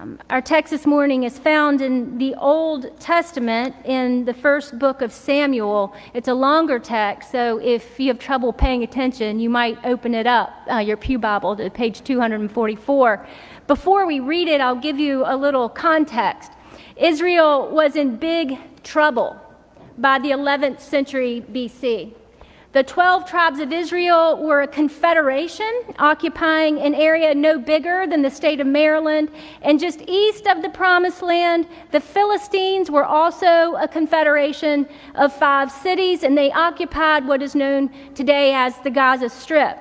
Um, our text this morning is found in the Old Testament in the first book of Samuel. It's a longer text, so if you have trouble paying attention, you might open it up, uh, your Pew Bible, to page 244. Before we read it, I'll give you a little context. Israel was in big trouble by the 11th century BC. The 12 tribes of Israel were a confederation occupying an area no bigger than the state of Maryland. And just east of the Promised Land, the Philistines were also a confederation of five cities, and they occupied what is known today as the Gaza Strip.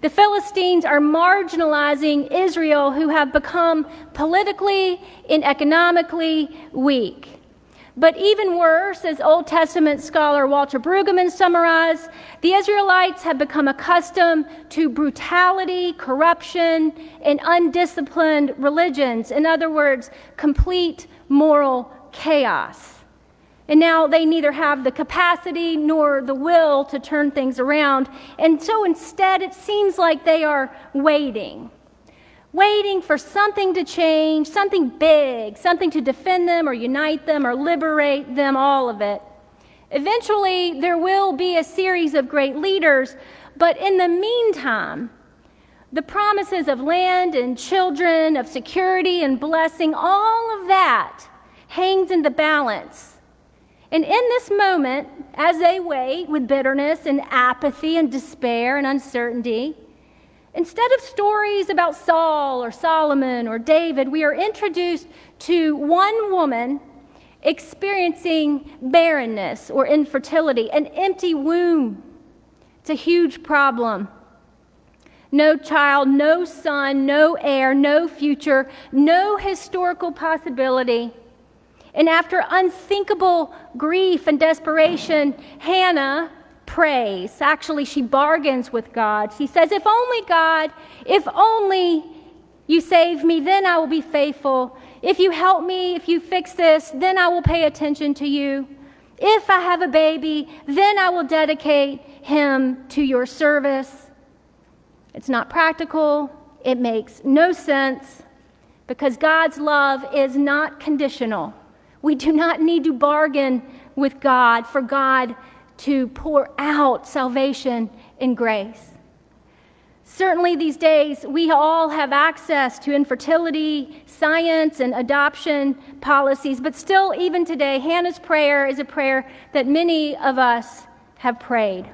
The Philistines are marginalizing Israel, who have become politically and economically weak. But even worse, as Old Testament scholar Walter Brueggemann summarized, the Israelites have become accustomed to brutality, corruption, and undisciplined religions. In other words, complete moral chaos. And now they neither have the capacity nor the will to turn things around. And so instead, it seems like they are waiting waiting for something to change, something big, something to defend them or unite them or liberate them, all of it. Eventually, there will be a series of great leaders, but in the meantime, the promises of land and children, of security and blessing, all of that hangs in the balance. And in this moment, as they wait with bitterness and apathy and despair and uncertainty, Instead of stories about Saul or Solomon or David, we are introduced to one woman experiencing barrenness or infertility, an empty womb. It's a huge problem. No child, no son, no heir, no future, no historical possibility. And after unthinkable grief and desperation, Hannah prays. Actually, she bargains with God. She says, If only God, if only you save me, then I will be faithful. If you help me, if you fix this, then I will pay attention to you. If I have a baby, then I will dedicate him to your service. It's not practical, it makes no sense because God's love is not conditional. We do not need to bargain with God for God to pour out salvation and grace. Certainly, these days, we all have access to infertility, science, and adoption policies, but still, even today, Hannah's prayer is a prayer that many of us have prayed.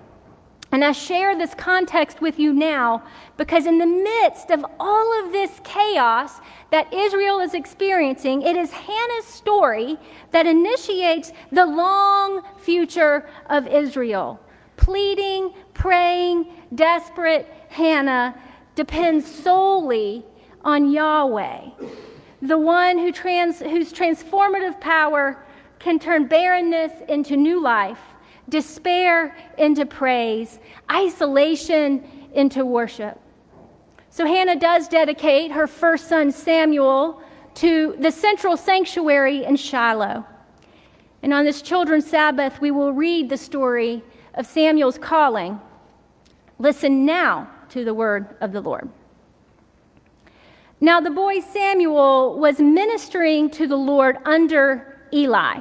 And I share this context with you now because, in the midst of all of this chaos that Israel is experiencing, it is Hannah's story that initiates the long future of Israel. Pleading, praying, desperate Hannah depends solely on Yahweh, the one who trans, whose transformative power can turn barrenness into new life despair into praise, isolation into worship. So Hannah does dedicate her first son Samuel to the central sanctuary in Shiloh. And on this children's Sabbath, we will read the story of Samuel's calling. Listen now to the word of the Lord. Now, the boy Samuel was ministering to the Lord under Eli.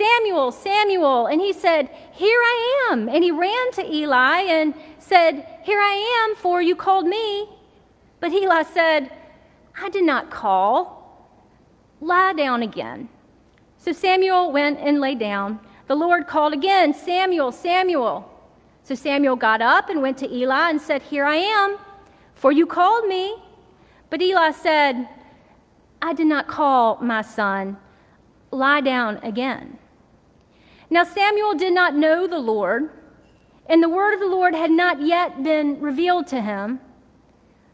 Samuel, Samuel. And he said, Here I am. And he ran to Eli and said, Here I am, for you called me. But Eli said, I did not call. Lie down again. So Samuel went and lay down. The Lord called again, Samuel, Samuel. So Samuel got up and went to Eli and said, Here I am, for you called me. But Eli said, I did not call my son. Lie down again. Now Samuel did not know the Lord, and the word of the Lord had not yet been revealed to him.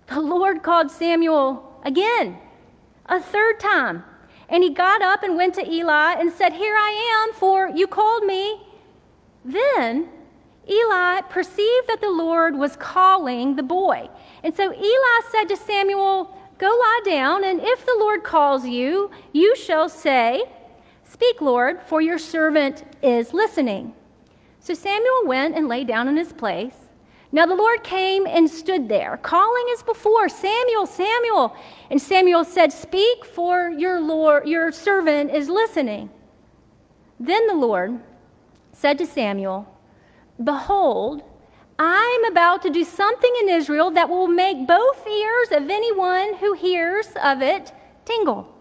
The Lord called Samuel again, a third time, And he got up and went to Eli and said, Here I am, for you called me. Then Eli perceived that the Lord was calling the boy. And so Eli said to Samuel, Go lie down, and if the Lord calls you, you shall say, Speak, Lord, for your servant is listening. So Samuel went and lay down in his place. Now the Lord came and stood there, calling as before, Samuel, Samuel. And Samuel said, Speak, for your Lord, your servant is listening. Then the Lord said to Samuel, Behold, I'm about to do something in Israel that will make both ears of anyone who hears of it tingle.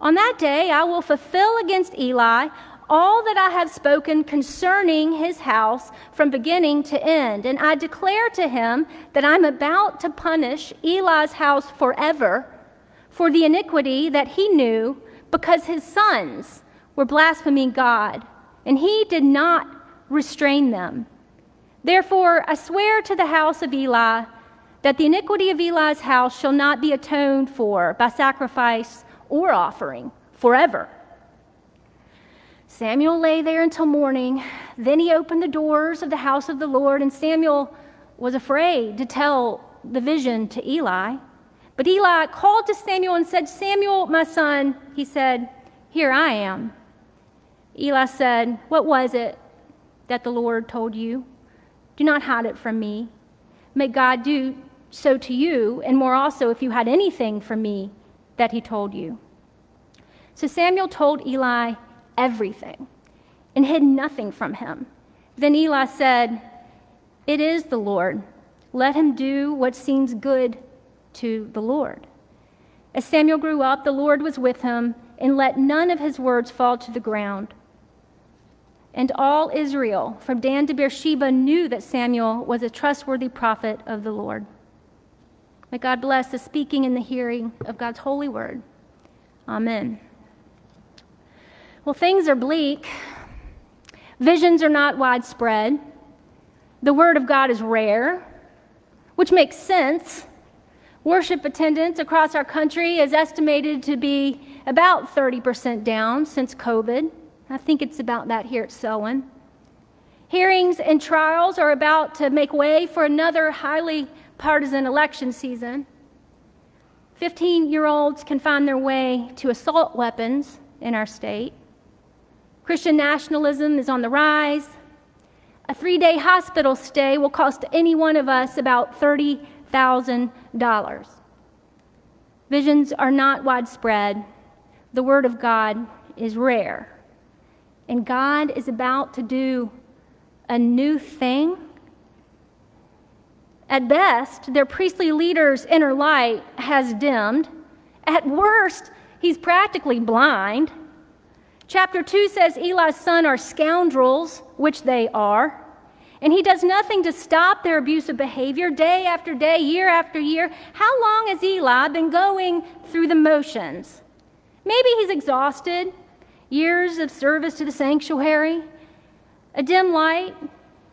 On that day, I will fulfill against Eli all that I have spoken concerning his house from beginning to end. And I declare to him that I'm about to punish Eli's house forever for the iniquity that he knew because his sons were blaspheming God, and he did not restrain them. Therefore, I swear to the house of Eli that the iniquity of Eli's house shall not be atoned for by sacrifice or offering forever. Samuel lay there until morning. Then he opened the doors of the house of the Lord, and Samuel was afraid to tell the vision to Eli. But Eli called to Samuel and said, Samuel, my son, he said, Here I am. Eli said, What was it that the Lord told you? Do not hide it from me. May God do so to you, and more also if you had anything from me that he told you. So Samuel told Eli everything and hid nothing from him. Then Eli said, It is the Lord. Let him do what seems good to the Lord. As Samuel grew up, the Lord was with him and let none of his words fall to the ground. And all Israel, from Dan to Beersheba, knew that Samuel was a trustworthy prophet of the Lord. May God bless the speaking and the hearing of God's holy word. Amen. Well, things are bleak. Visions are not widespread. The word of God is rare, which makes sense. Worship attendance across our country is estimated to be about 30% down since COVID. I think it's about that here at Selwyn. Hearings and trials are about to make way for another highly partisan election season. 15 year olds can find their way to assault weapons in our state. Christian nationalism is on the rise. A three day hospital stay will cost any one of us about $30,000. Visions are not widespread. The Word of God is rare. And God is about to do a new thing. At best, their priestly leader's inner light has dimmed. At worst, he's practically blind. Chapter 2 says Eli's sons are scoundrels, which they are. And he does nothing to stop their abusive behavior day after day, year after year. How long has Eli been going through the motions? Maybe he's exhausted. Years of service to the sanctuary, a dim light,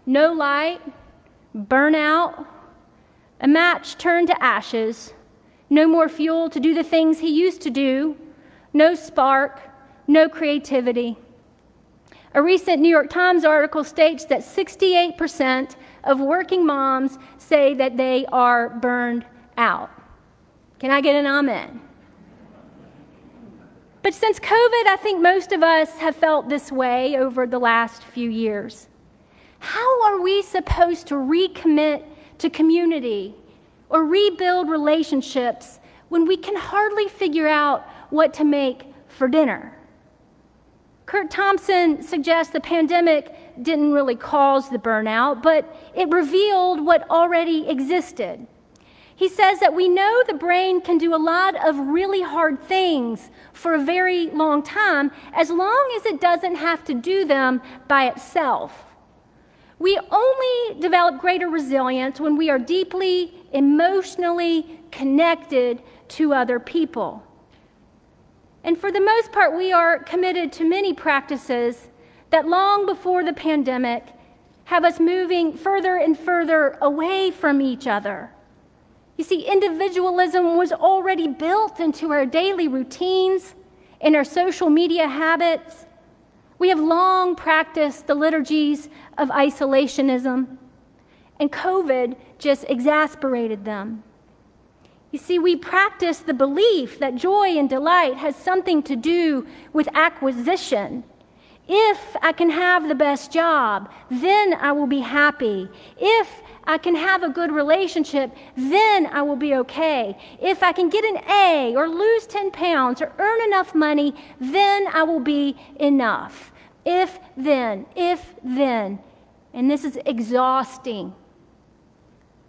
no light, burnout, a match turned to ashes, no more fuel to do the things he used to do, no spark, no creativity. A recent New York Times article states that 68% of working moms say that they are burned out. Can I get an amen? But since COVID, I think most of us have felt this way over the last few years. How are we supposed to recommit to community or rebuild relationships when we can hardly figure out what to make for dinner? Curt Thompson suggests the pandemic didn't really cause the burnout, but it revealed what already existed. He says that we know the brain can do a lot of really hard things for a very long time as long as it doesn't have to do them by itself. We only develop greater resilience when we are deeply emotionally connected to other people. And for the most part, we are committed to many practices that long before the pandemic have us moving further and further away from each other. You see, individualism was already built into our daily routines, in our social media habits. We have long practiced the liturgies of isolationism, and COVID just exasperated them. You see, we practice the belief that joy and delight has something to do with acquisition. If I can have the best job, then I will be happy. If I can have a good relationship, then I will be okay. If I can get an A or lose 10 pounds or earn enough money, then I will be enough. If then, if then. And this is exhausting.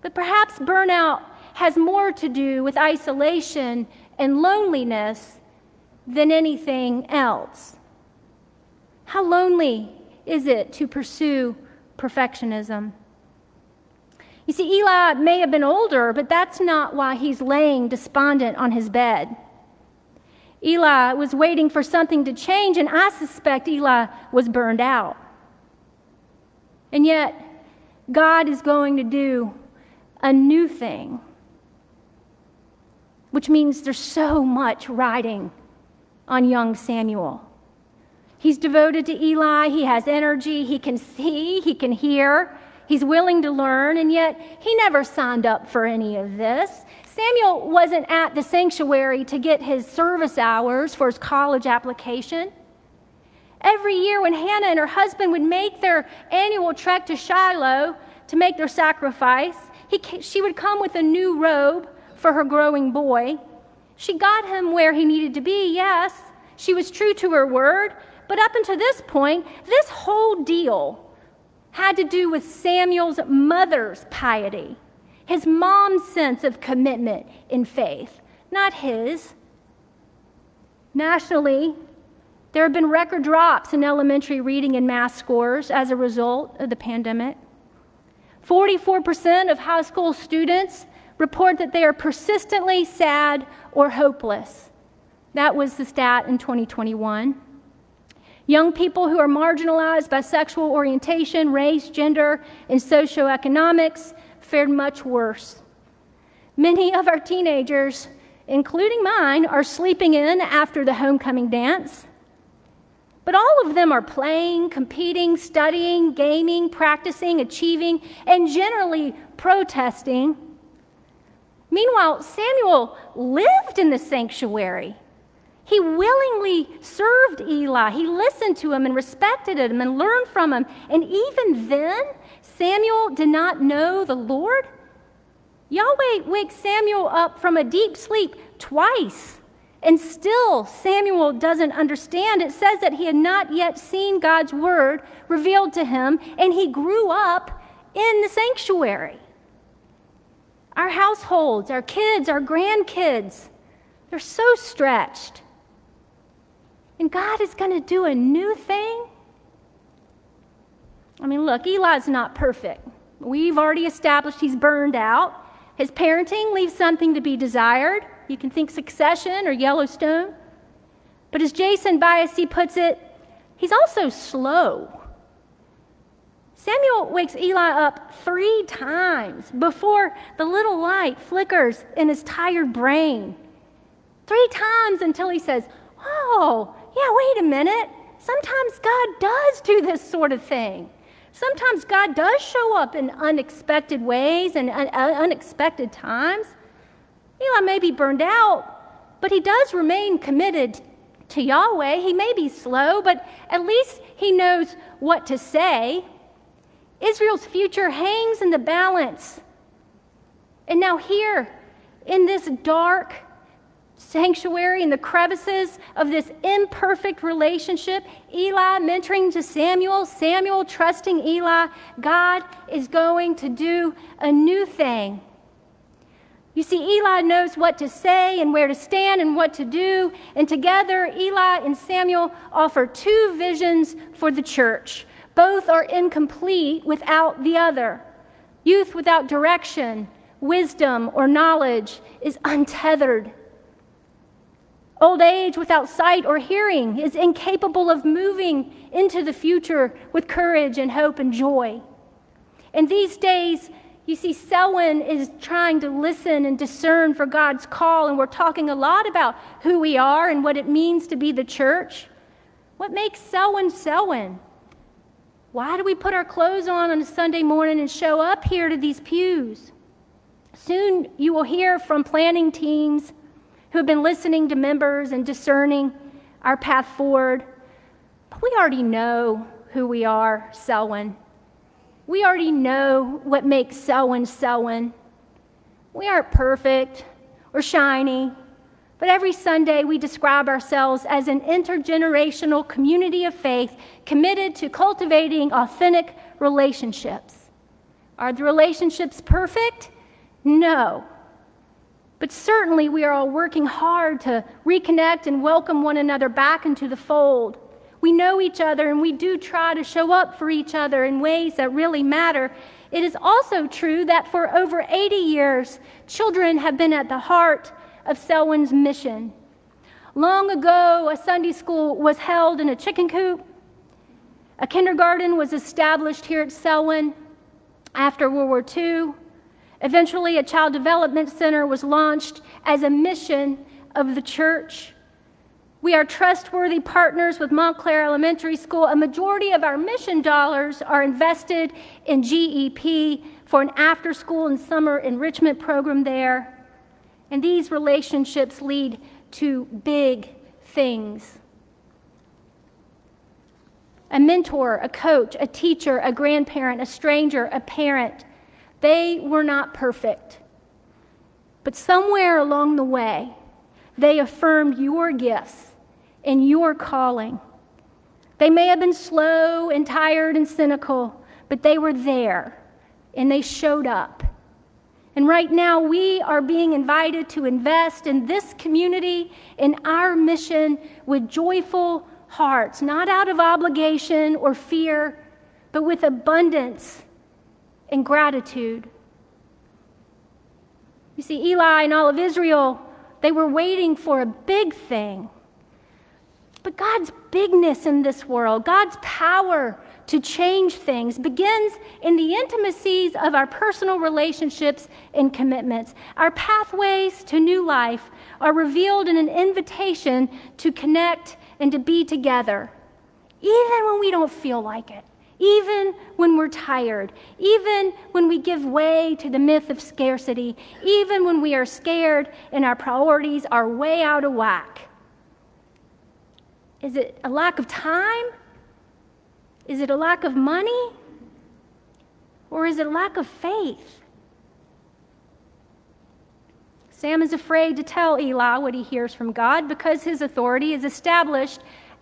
But perhaps burnout has more to do with isolation and loneliness than anything else. How lonely is it to pursue perfectionism? You see, Eli may have been older, but that's not why he's laying despondent on his bed. Eli was waiting for something to change, and I suspect Eli was burned out. And yet, God is going to do a new thing, which means there's so much riding on young Samuel. He's devoted to Eli, he has energy, he can see, he can hear. He's willing to learn, and yet he never signed up for any of this. Samuel wasn't at the sanctuary to get his service hours for his college application. Every year, when Hannah and her husband would make their annual trek to Shiloh to make their sacrifice, he, she would come with a new robe for her growing boy. She got him where he needed to be, yes. She was true to her word. But up until this point, this whole deal had to do with Samuel's mother's piety, his mom's sense of commitment in faith, not his. Nationally, there have been record drops in elementary reading and math scores as a result of the pandemic. 44% of high school students report that they are persistently sad or hopeless. That was the stat in 2021. Young people who are marginalized by sexual orientation, race, gender, and socioeconomics fared much worse. Many of our teenagers, including mine, are sleeping in after the homecoming dance. But all of them are playing, competing, studying, gaming, practicing, achieving, and generally protesting. Meanwhile, Samuel lived in the sanctuary. He willingly served Eli. He listened to him and respected him and learned from him. And even then, Samuel did not know the Lord. Yahweh wakes Samuel up from a deep sleep twice. And still, Samuel doesn't understand. It says that he had not yet seen God's word revealed to him, and he grew up in the sanctuary. Our households, our kids, our grandkids, they're so stretched. And God is going to do a new thing? I mean, look, Eli's not perfect. We've already established he's burned out. His parenting leaves something to be desired. You can think succession or Yellowstone. But as Jason Byassee puts it, he's also slow. Samuel wakes Eli up three times before the little light flickers in his tired brain. Three times until he says, Oh, yeah, wait a minute. Sometimes God does do this sort of thing. Sometimes God does show up in unexpected ways and un- uh, unexpected times. Eli may be burned out, but he does remain committed to Yahweh. He may be slow, but at least he knows what to say. Israel's future hangs in the balance. And now, here in this dark, sanctuary in the crevices of this imperfect relationship, Eli mentoring to Samuel, Samuel trusting Eli, God is going to do a new thing. You see, Eli knows what to say and where to stand and what to do. And together, Eli and Samuel offer two visions for the church. Both are incomplete without the other. Youth without direction, wisdom, or knowledge is untethered Old age without sight or hearing is incapable of moving into the future with courage and hope and joy. In these days, You see, Selwyn is trying to listen and discern for God's call, and we're talking a lot about who we are and what it means to be the church. What makes Selwyn Selwyn? Why do we put our clothes on on a Sunday morning and show up here to these pews? Soon you will hear from planning teams who have been listening to members and discerning our path forward. But we already know who we are, Selwyn. We already know what makes Selwyn Selwyn. We aren't perfect or shiny, but every Sunday we describe ourselves as an intergenerational community of faith committed to cultivating authentic relationships. Are the relationships perfect? No. But certainly we are all working hard to reconnect and welcome one another back into the fold. We know each other and we do try to show up for each other in ways that really matter. It is also true that for over 80 years, children have been at the heart of Selwyn's mission. Long ago, a Sunday school was held in a chicken coop. A kindergarten was established here at Selwyn after World War II. Eventually, a child development center was launched as a mission of the church. We are trustworthy partners with Montclair Elementary School. A majority of our mission dollars are invested in GEP for an after school and summer enrichment program there. And these relationships lead to big things. A mentor, a coach, a teacher, a grandparent, a stranger, a parent, they were not perfect. But somewhere along the way, they affirmed your gifts and your calling. They may have been slow and tired and cynical, but they were there and they showed up. And right now, we are being invited to invest in this community, in our mission, with joyful hearts, not out of obligation or fear, but with abundance and gratitude. You see, Eli and all of Israel, they were waiting for a big thing. But God's bigness in this world, God's power to change things, begins in the intimacies of our personal relationships and commitments. Our pathways to new life are revealed in an invitation to connect and to be together, even when we don't feel like it even when we're tired, even when we give way to the myth of scarcity, even when we are scared and our priorities are way out of whack. Is it a lack of time? Is it a lack of money? Or is it a lack of faith? Sam is afraid to tell Eli what he hears from God because his authority is established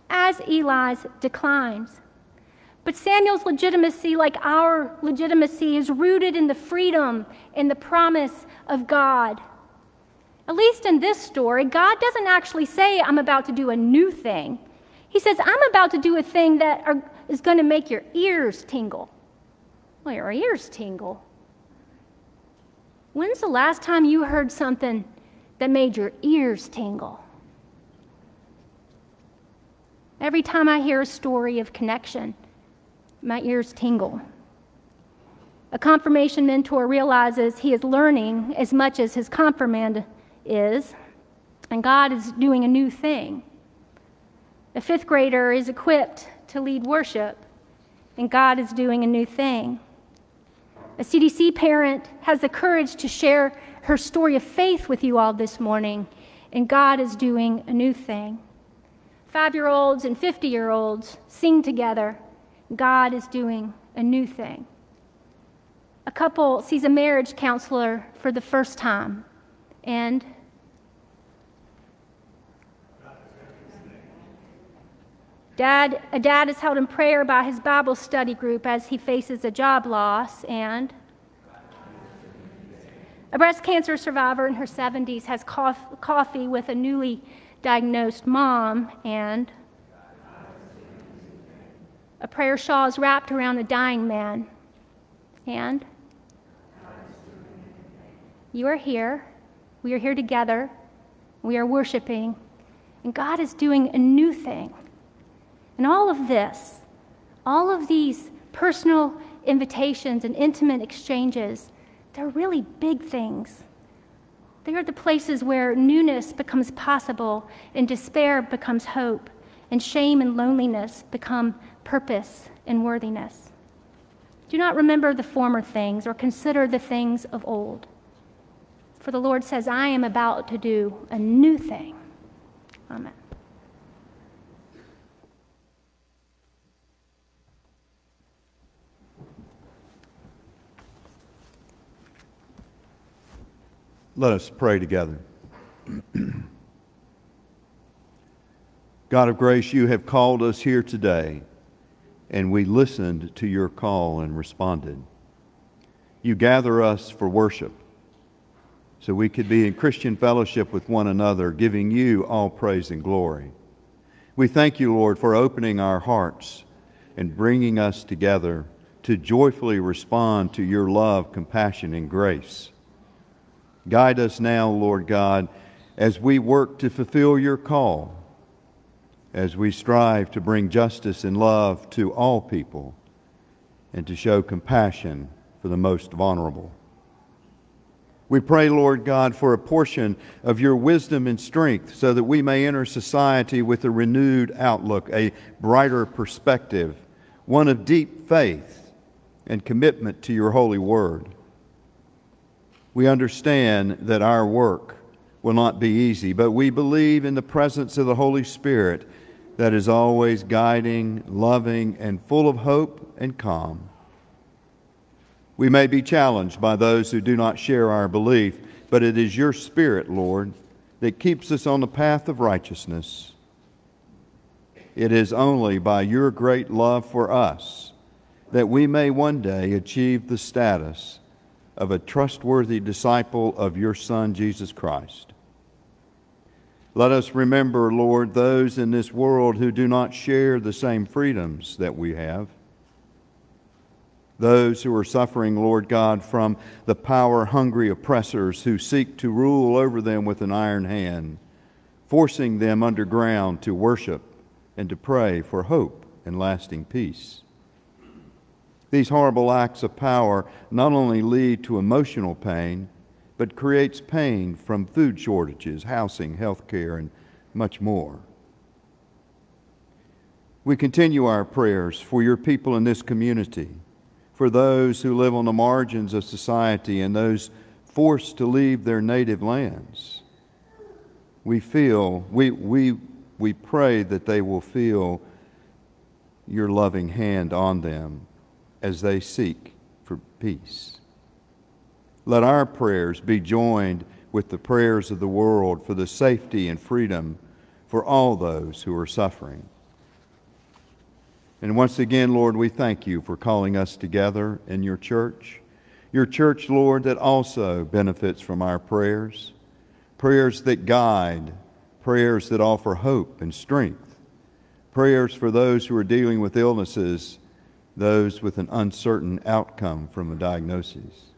as Eli's declines. But Samuel's legitimacy, like our legitimacy, is rooted in the freedom and the promise of God. At least in this story, God doesn't actually say, I'm about to do a new thing. He says, I'm about to do a thing that are, is going to make your ears tingle. Well, your ears tingle. When's the last time you heard something that made your ears tingle? Every time I hear a story of connection, my ears tingle. A confirmation mentor realizes he is learning as much as his confirmand is, and God is doing a new thing. A fifth grader is equipped to lead worship, and God is doing a new thing. A CDC parent has the courage to share her story of faith with you all this morning, and God is doing a new thing. Five year olds and 50 year olds sing together God is doing a new thing. A couple sees a marriage counselor for the first time, and Dad, a dad is held in prayer by his Bible study group as he faces a job loss, and a breast cancer survivor in her 70s has coffee with a newly diagnosed mom, and a prayer shawl is wrapped around a dying man. And you are here. We are here together. We are worshiping. And God is doing a new thing. And all of this, all of these personal invitations and intimate exchanges, they're really big things. They are the places where newness becomes possible and despair becomes hope, and shame and loneliness become purpose and worthiness. Do not remember the former things or consider the things of old. For the Lord says, I am about to do a new thing. Amen. Let us pray together. God of grace, you have called us here today, and we listened to your call and responded. You gather us for worship so we could be in Christian fellowship with one another, giving you all praise and glory. We thank you, Lord, for opening our hearts and bringing us together to joyfully respond to your love, compassion, and grace. Guide us now, Lord God, as we work to fulfill your call, as we strive to bring justice and love to all people, and to show compassion for the most vulnerable. We pray, Lord God, for a portion of your wisdom and strength so that we may enter society with a renewed outlook, a brighter perspective, one of deep faith and commitment to your holy word we understand that our work will not be easy, but we believe in the presence of the Holy Spirit that is always guiding, loving, and full of hope and calm. We may be challenged by those who do not share our belief, but it is your Spirit, Lord, that keeps us on the path of righteousness. It is only by your great love for us that we may one day achieve the status of a trustworthy disciple of your Son, Jesus Christ. Let us remember, Lord, those in this world who do not share the same freedoms that we have. Those who are suffering, Lord God, from the power hungry oppressors who seek to rule over them with an iron hand, forcing them underground to worship and to pray for hope and lasting peace. These horrible acts of power not only lead to emotional pain, but creates pain from food shortages, housing, health care, and much more. We continue our prayers for your people in this community, for those who live on the margins of society and those forced to leave their native lands. We feel, we, we, we pray that they will feel your loving hand on them as they seek for peace. Let our prayers be joined with the prayers of the world for the safety and freedom for all those who are suffering. And once again, Lord, we thank you for calling us together in your church. Your church, Lord, that also benefits from our prayers, prayers that guide, prayers that offer hope and strength, prayers for those who are dealing with illnesses those with an uncertain outcome from a diagnosis,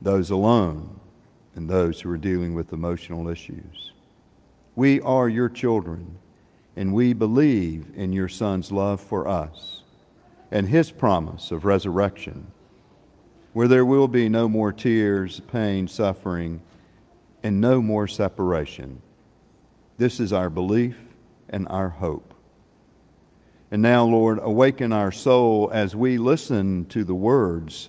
those alone, and those who are dealing with emotional issues. We are your children, and we believe in your Son's love for us and his promise of resurrection, where there will be no more tears, pain, suffering, and no more separation. This is our belief and our hope. And now, Lord, awaken our soul as we listen to the words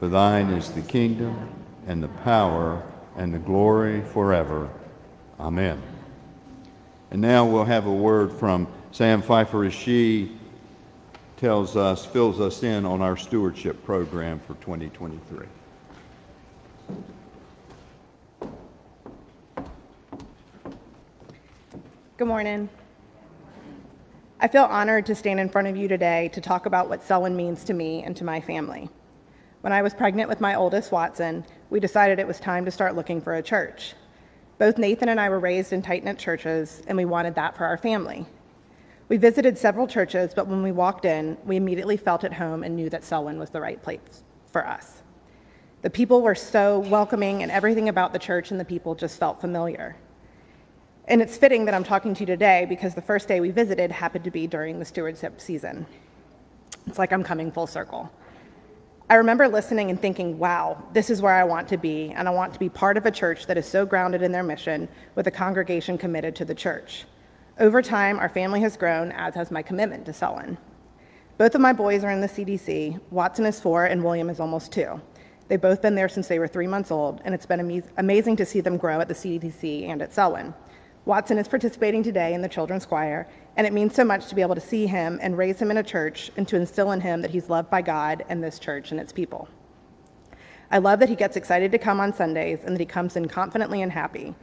For thine is the kingdom, and the power, and the glory forever. Amen. And now we'll have a word from Sam Pfeiffer as she tells us, fills us in on our stewardship program for 2023. Good morning. I feel honored to stand in front of you today to talk about what Selwyn means to me and to my family. When I was pregnant with my oldest, Watson, we decided it was time to start looking for a church. Both Nathan and I were raised in tight knit churches, and we wanted that for our family. We visited several churches, but when we walked in, we immediately felt at home and knew that Selwyn was the right place for us. The people were so welcoming, and everything about the church and the people just felt familiar. And it's fitting that I'm talking to you today because the first day we visited happened to be during the stewardship season. It's like I'm coming full circle. I remember listening and thinking, wow, this is where I want to be, and I want to be part of a church that is so grounded in their mission with a congregation committed to the church. Over time, our family has grown, as has my commitment to Selwyn. Both of my boys are in the CDC. Watson is four, and William is almost two. They've both been there since they were three months old, and it's been amaz- amazing to see them grow at the CDC and at Selwyn. Watson is participating today in the children's choir, and it means so much to be able to see him and raise him in a church and to instill in him that he's loved by God and this church and its people. I love that he gets excited to come on Sundays and that he comes in confidently and happy.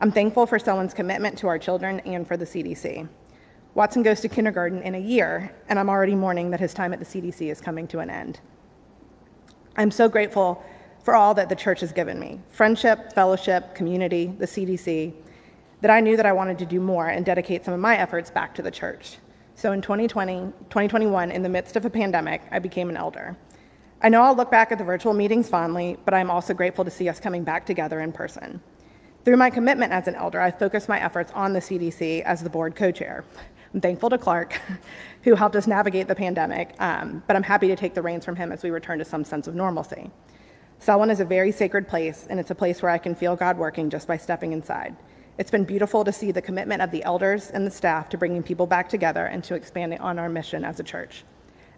I'm thankful for someone's commitment to our children and for the CDC. Watson goes to kindergarten in a year, and I'm already mourning that his time at the CDC is coming to an end. I'm so grateful for all that the church has given me friendship, fellowship, community, the CDC, that I knew that I wanted to do more and dedicate some of my efforts back to the church. So in 2020, 2021, in the midst of a pandemic, I became an elder. I know I'll look back at the virtual meetings fondly, but I'm also grateful to see us coming back together in person. Through my commitment as an elder, I've focused my efforts on the CDC as the board co chair. I'm thankful to Clark, who helped us navigate the pandemic, um, but I'm happy to take the reins from him as we return to some sense of normalcy. Selwyn is a very sacred place, and it's a place where I can feel God working just by stepping inside. It's been beautiful to see the commitment of the elders and the staff to bringing people back together and to expanding on our mission as a church.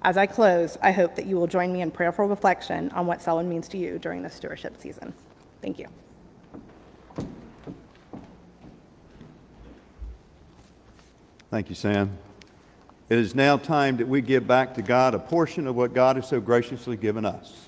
As I close, I hope that you will join me in prayerful reflection on what Selwyn means to you during this stewardship season. Thank you. Thank you, Sam. It is now time that we give back to God a portion of what God has so graciously given us.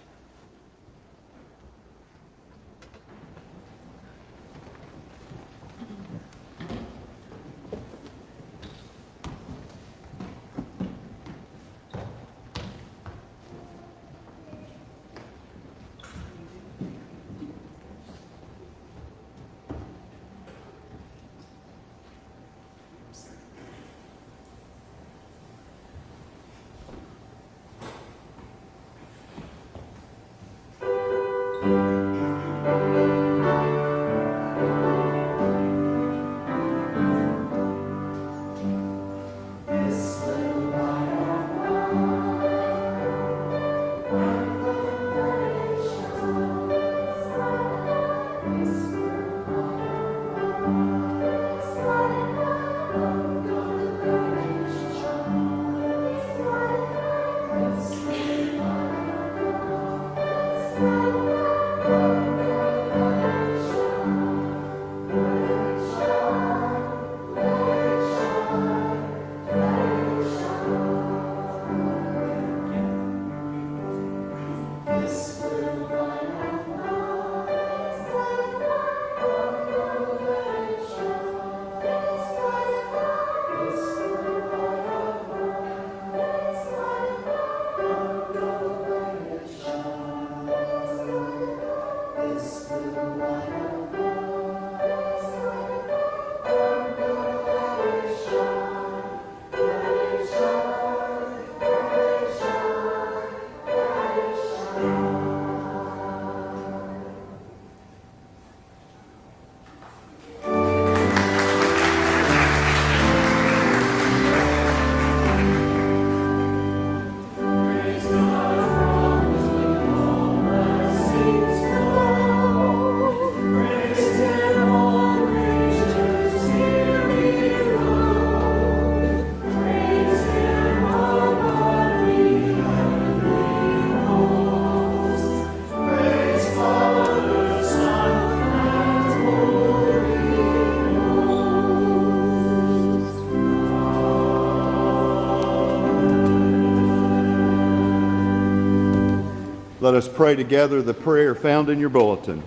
Let us pray together the prayer found in your bulletin.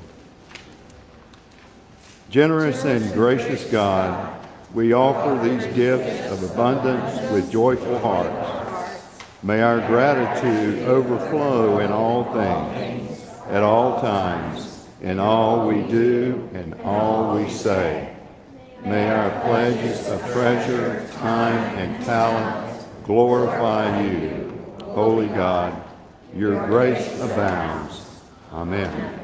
Generous and gracious God, we offer these gifts of abundance with joyful hearts. May our gratitude overflow in all things, at all times, in all we do and all we say. May our pledges of treasure, time, and talent glorify you. Holy God, your grace abounds. Amen.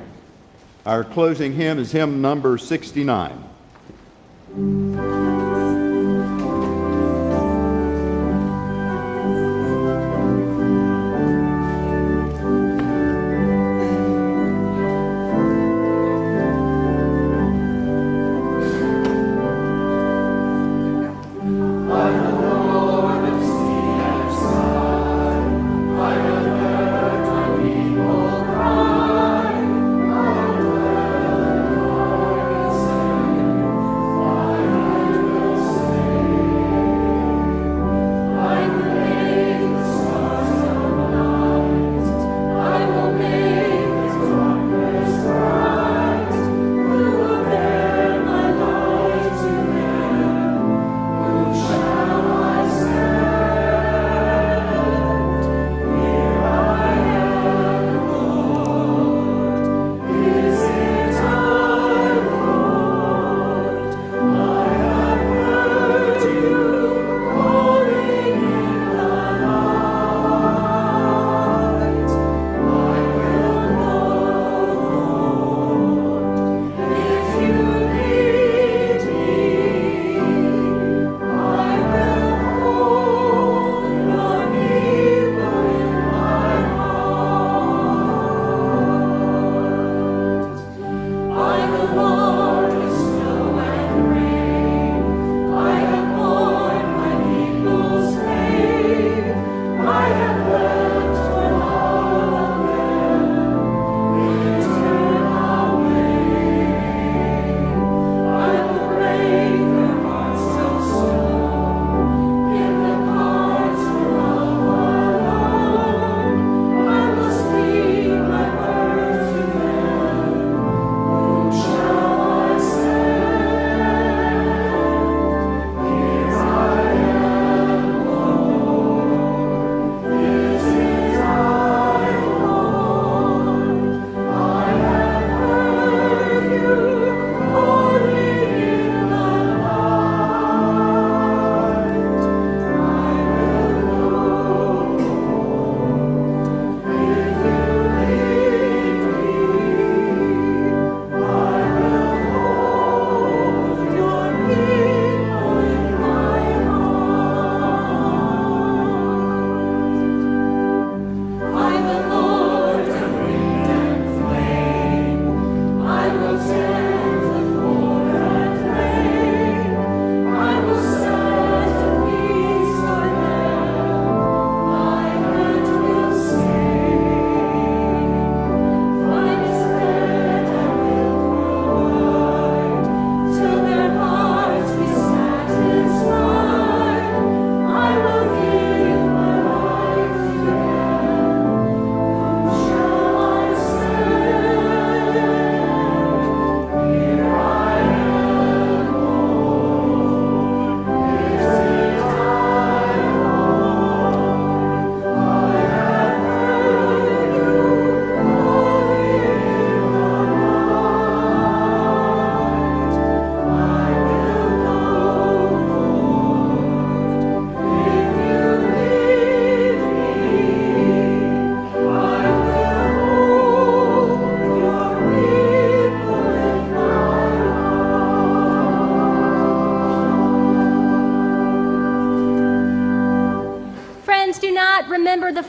Our closing hymn is hymn number 69.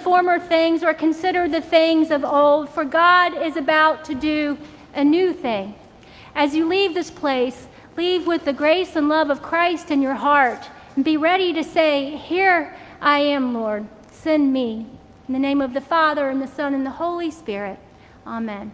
Former things or consider the things of old, for God is about to do a new thing. As you leave this place, leave with the grace and love of Christ in your heart and be ready to say, Here I am, Lord, send me. In the name of the Father, and the Son, and the Holy Spirit. Amen.